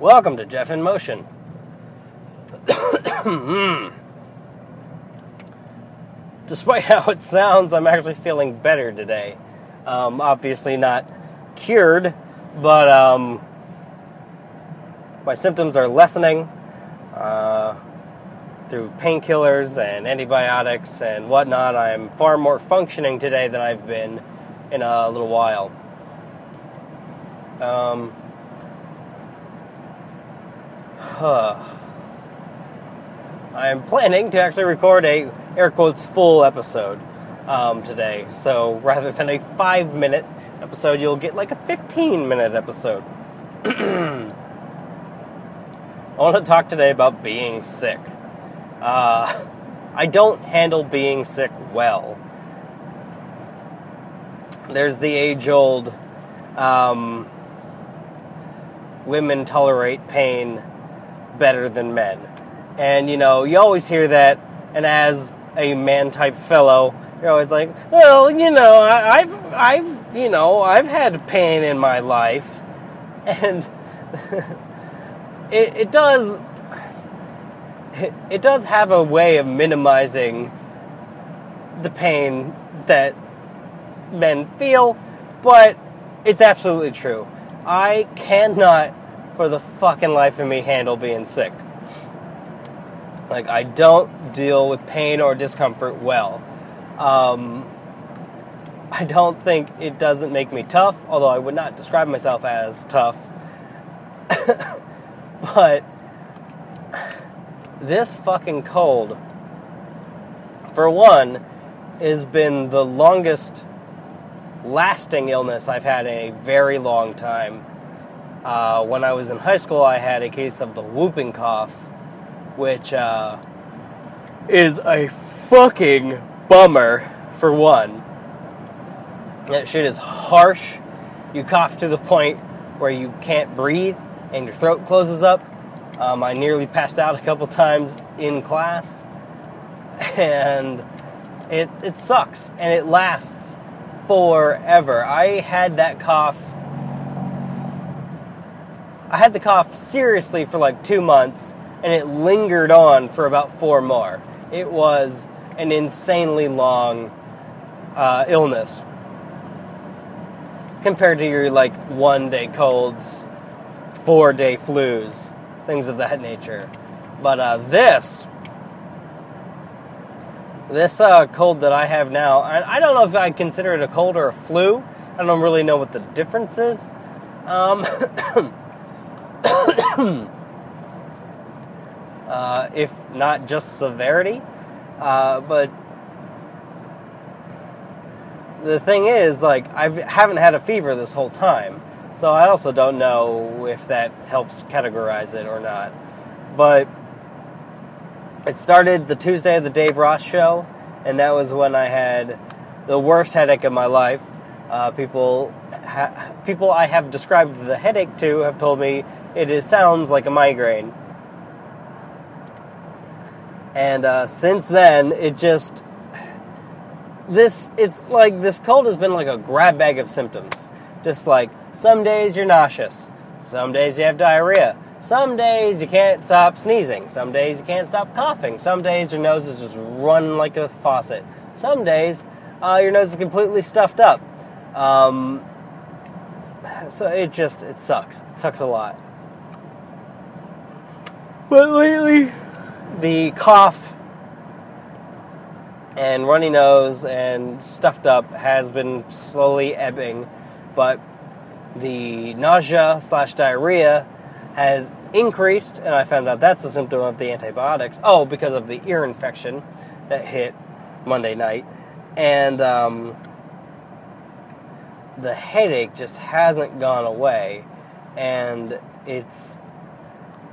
Welcome to Jeff in Motion. Despite how it sounds, I'm actually feeling better today. Um, obviously, not cured, but um, my symptoms are lessening uh, through painkillers and antibiotics and whatnot. I'm far more functioning today than I've been in a little while. Um, I'm planning to actually record a air quotes full episode um, today. So rather than a five minute episode, you'll get like a 15 minute episode. I want to talk today about being sick. Uh, I don't handle being sick well. There's the age old um, women tolerate pain better than men. And you know, you always hear that, and as a man type fellow, you're always like, well, you know, I, have I've, you know, I've had pain in my life, and it, it does, it, it does have a way of minimizing the pain that men feel, but it's absolutely true. I cannot, for the fucking life of me, handle being sick. Like, I don't deal with pain or discomfort well. Um, I don't think it doesn't make me tough, although I would not describe myself as tough. but this fucking cold, for one, has been the longest lasting illness I've had in a very long time. Uh, when I was in high school, I had a case of the whooping cough, which uh, is a fucking bummer for one. That shit is harsh. You cough to the point where you can't breathe and your throat closes up. Um, I nearly passed out a couple times in class, and it it sucks and it lasts forever. I had that cough. I had the cough seriously for like two months, and it lingered on for about four more. It was an insanely long uh, illness compared to your like one day colds, four day flus, things of that nature. But uh, this, this uh, cold that I have now, I, I don't know if I consider it a cold or a flu. I don't really know what the difference is. Um, uh, if not just severity. Uh, but the thing is, like, I haven't had a fever this whole time, so I also don't know if that helps categorize it or not. But it started the Tuesday of the Dave Ross show, and that was when I had the worst headache of my life. Uh, people, ha- people I have described the headache to have told me it is, sounds like a migraine. And uh, since then, it just this it's like this cold has been like a grab bag of symptoms. Just like some days you're nauseous, some days you have diarrhea, some days you can't stop sneezing, some days you can't stop coughing, some days your nose is just running like a faucet, some days uh, your nose is completely stuffed up. Um, so it just it sucks. It sucks a lot. But lately, the cough and runny nose and stuffed up has been slowly ebbing, but the nausea slash diarrhea has increased, and I found out that's a symptom of the antibiotics. Oh, because of the ear infection that hit Monday night, and um, the headache just hasn't gone away, and it's.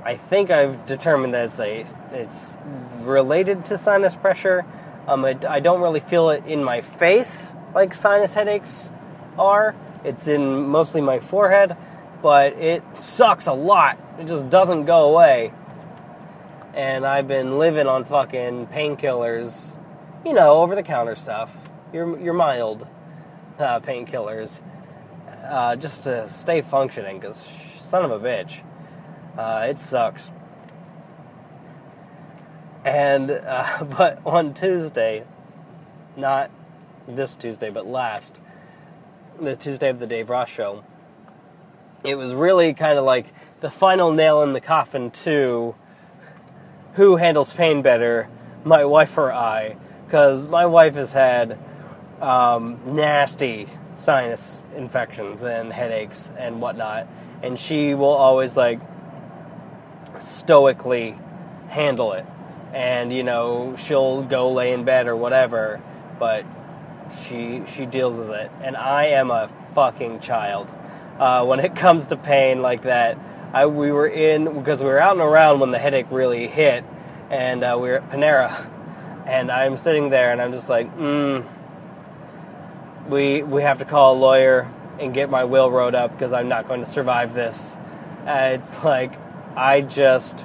I think I've determined that it's a it's related to sinus pressure um, I, I don't really feel it in my face like sinus headaches are. It's in mostly my forehead, but it sucks a lot. It just doesn't go away. And I've been living on fucking painkillers, you know, over the counter stuff. You're you're mild uh, painkillers, uh, just to stay functioning. Cause son of a bitch. Uh, it sucks. And uh, but on Tuesday, not this Tuesday, but last, the Tuesday of the Dave Ross show, it was really kind of like the final nail in the coffin to who handles pain better, my wife or I, because my wife has had um, nasty sinus infections and headaches and whatnot, and she will always like stoically handle it. And you know, she'll go lay in bed or whatever, but she she deals with it. And I am a fucking child uh, when it comes to pain like that. I, we were in because we were out and around when the headache really hit, and uh, we were at Panera, and I'm sitting there and I'm just like, mm, we we have to call a lawyer and get my will wrote up because I'm not going to survive this. Uh, it's like I just.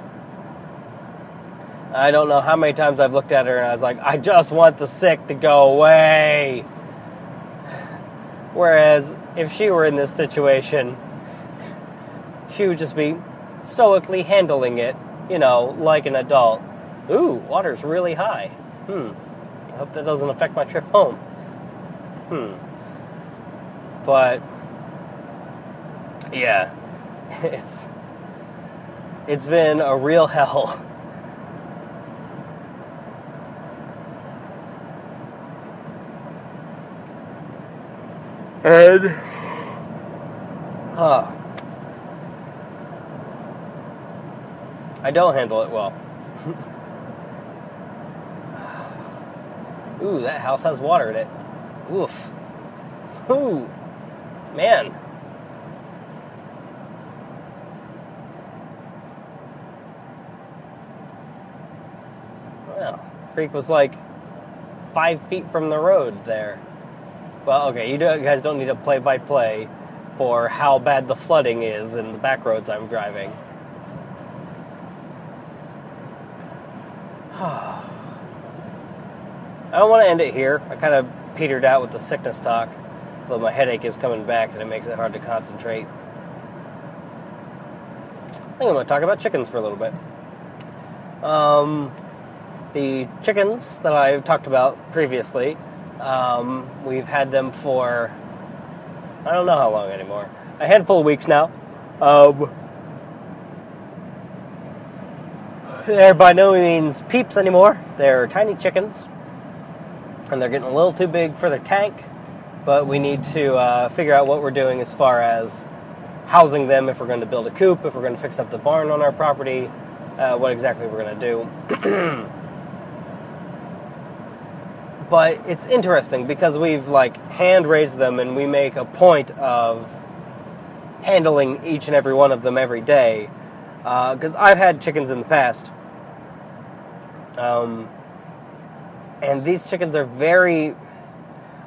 I don't know how many times I've looked at her and I was like, I just want the sick to go away. Whereas if she were in this situation, she would just be stoically handling it, you know, like an adult. Ooh, water's really high. Hmm. I hope that doesn't affect my trip home. Hmm. But yeah, it's it's been a real hell. And huh. I don't handle it well. Ooh, that house has water in it. Oof. Ooh. Man. Well, creek was like five feet from the road there. Well, okay, you guys don't need a play by play for how bad the flooding is in the back roads I'm driving. I don't want to end it here. I kind of petered out with the sickness talk, but my headache is coming back and it makes it hard to concentrate. I think I'm going to talk about chickens for a little bit. Um, the chickens that I've talked about previously um, we've had them for I don't know how long anymore. A handful of weeks now. Um, they're by no means peeps anymore. They're tiny chickens, and they're getting a little too big for their tank. But we need to uh, figure out what we're doing as far as housing them. If we're going to build a coop, if we're going to fix up the barn on our property, uh, what exactly we're going to do. but it's interesting because we've like hand raised them and we make a point of handling each and every one of them every day because uh, i've had chickens in the past um, and these chickens are very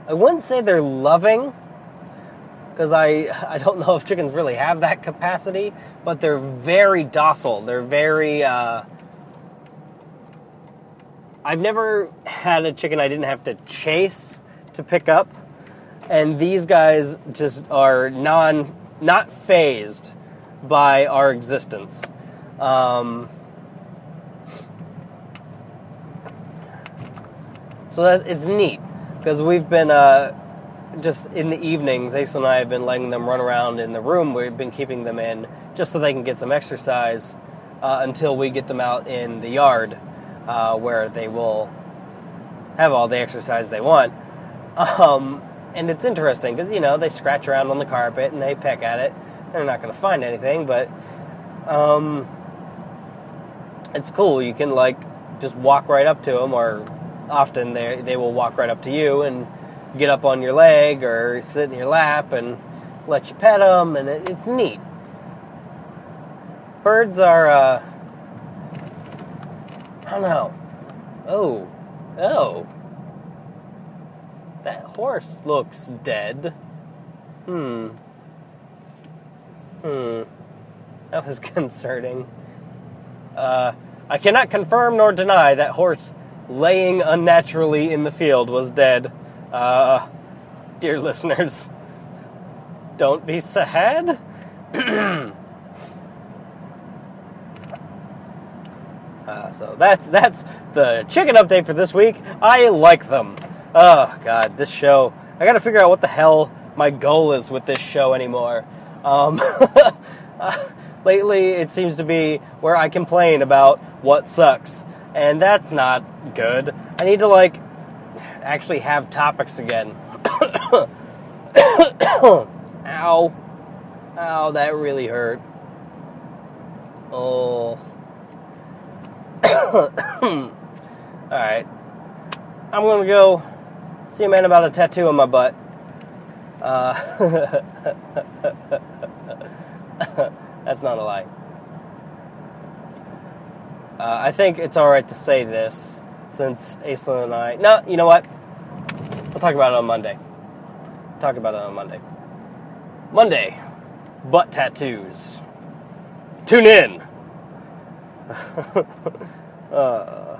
i wouldn't say they're loving because I, I don't know if chickens really have that capacity but they're very docile they're very uh, I've never had a chicken I didn't have to chase to pick up, and these guys just are non not phased by our existence. Um, so that it's neat because we've been uh, just in the evenings. Ace and I have been letting them run around in the room. We've been keeping them in just so they can get some exercise uh, until we get them out in the yard uh, where they will have all the exercise they want. Um, and it's interesting because, you know, they scratch around on the carpet and they peck at it. They're not going to find anything, but um, it's cool. You can, like, just walk right up to them, or often they, they will walk right up to you and get up on your leg or sit in your lap and let you pet them, and it, it's neat. Birds are. Uh, don't know. Oh. Oh. That horse looks dead. Hmm. Hmm. That was concerning. Uh, I cannot confirm nor deny that horse laying unnaturally in the field was dead. Uh, dear listeners, don't be sad. Uh, so that's that's the chicken update for this week. I like them. Oh God, this show. I got to figure out what the hell my goal is with this show anymore. Um, uh, lately, it seems to be where I complain about what sucks, and that's not good. I need to like actually have topics again. Ow. Ow, that really hurt. Oh. Alright. I'm gonna go see a man about a tattoo on my butt. Uh, that's not a lie. Uh, I think it's alright to say this since Aislinn and I. No, you know what? We'll talk about it on Monday. Talk about it on Monday. Monday, butt tattoos. Tune in. uh,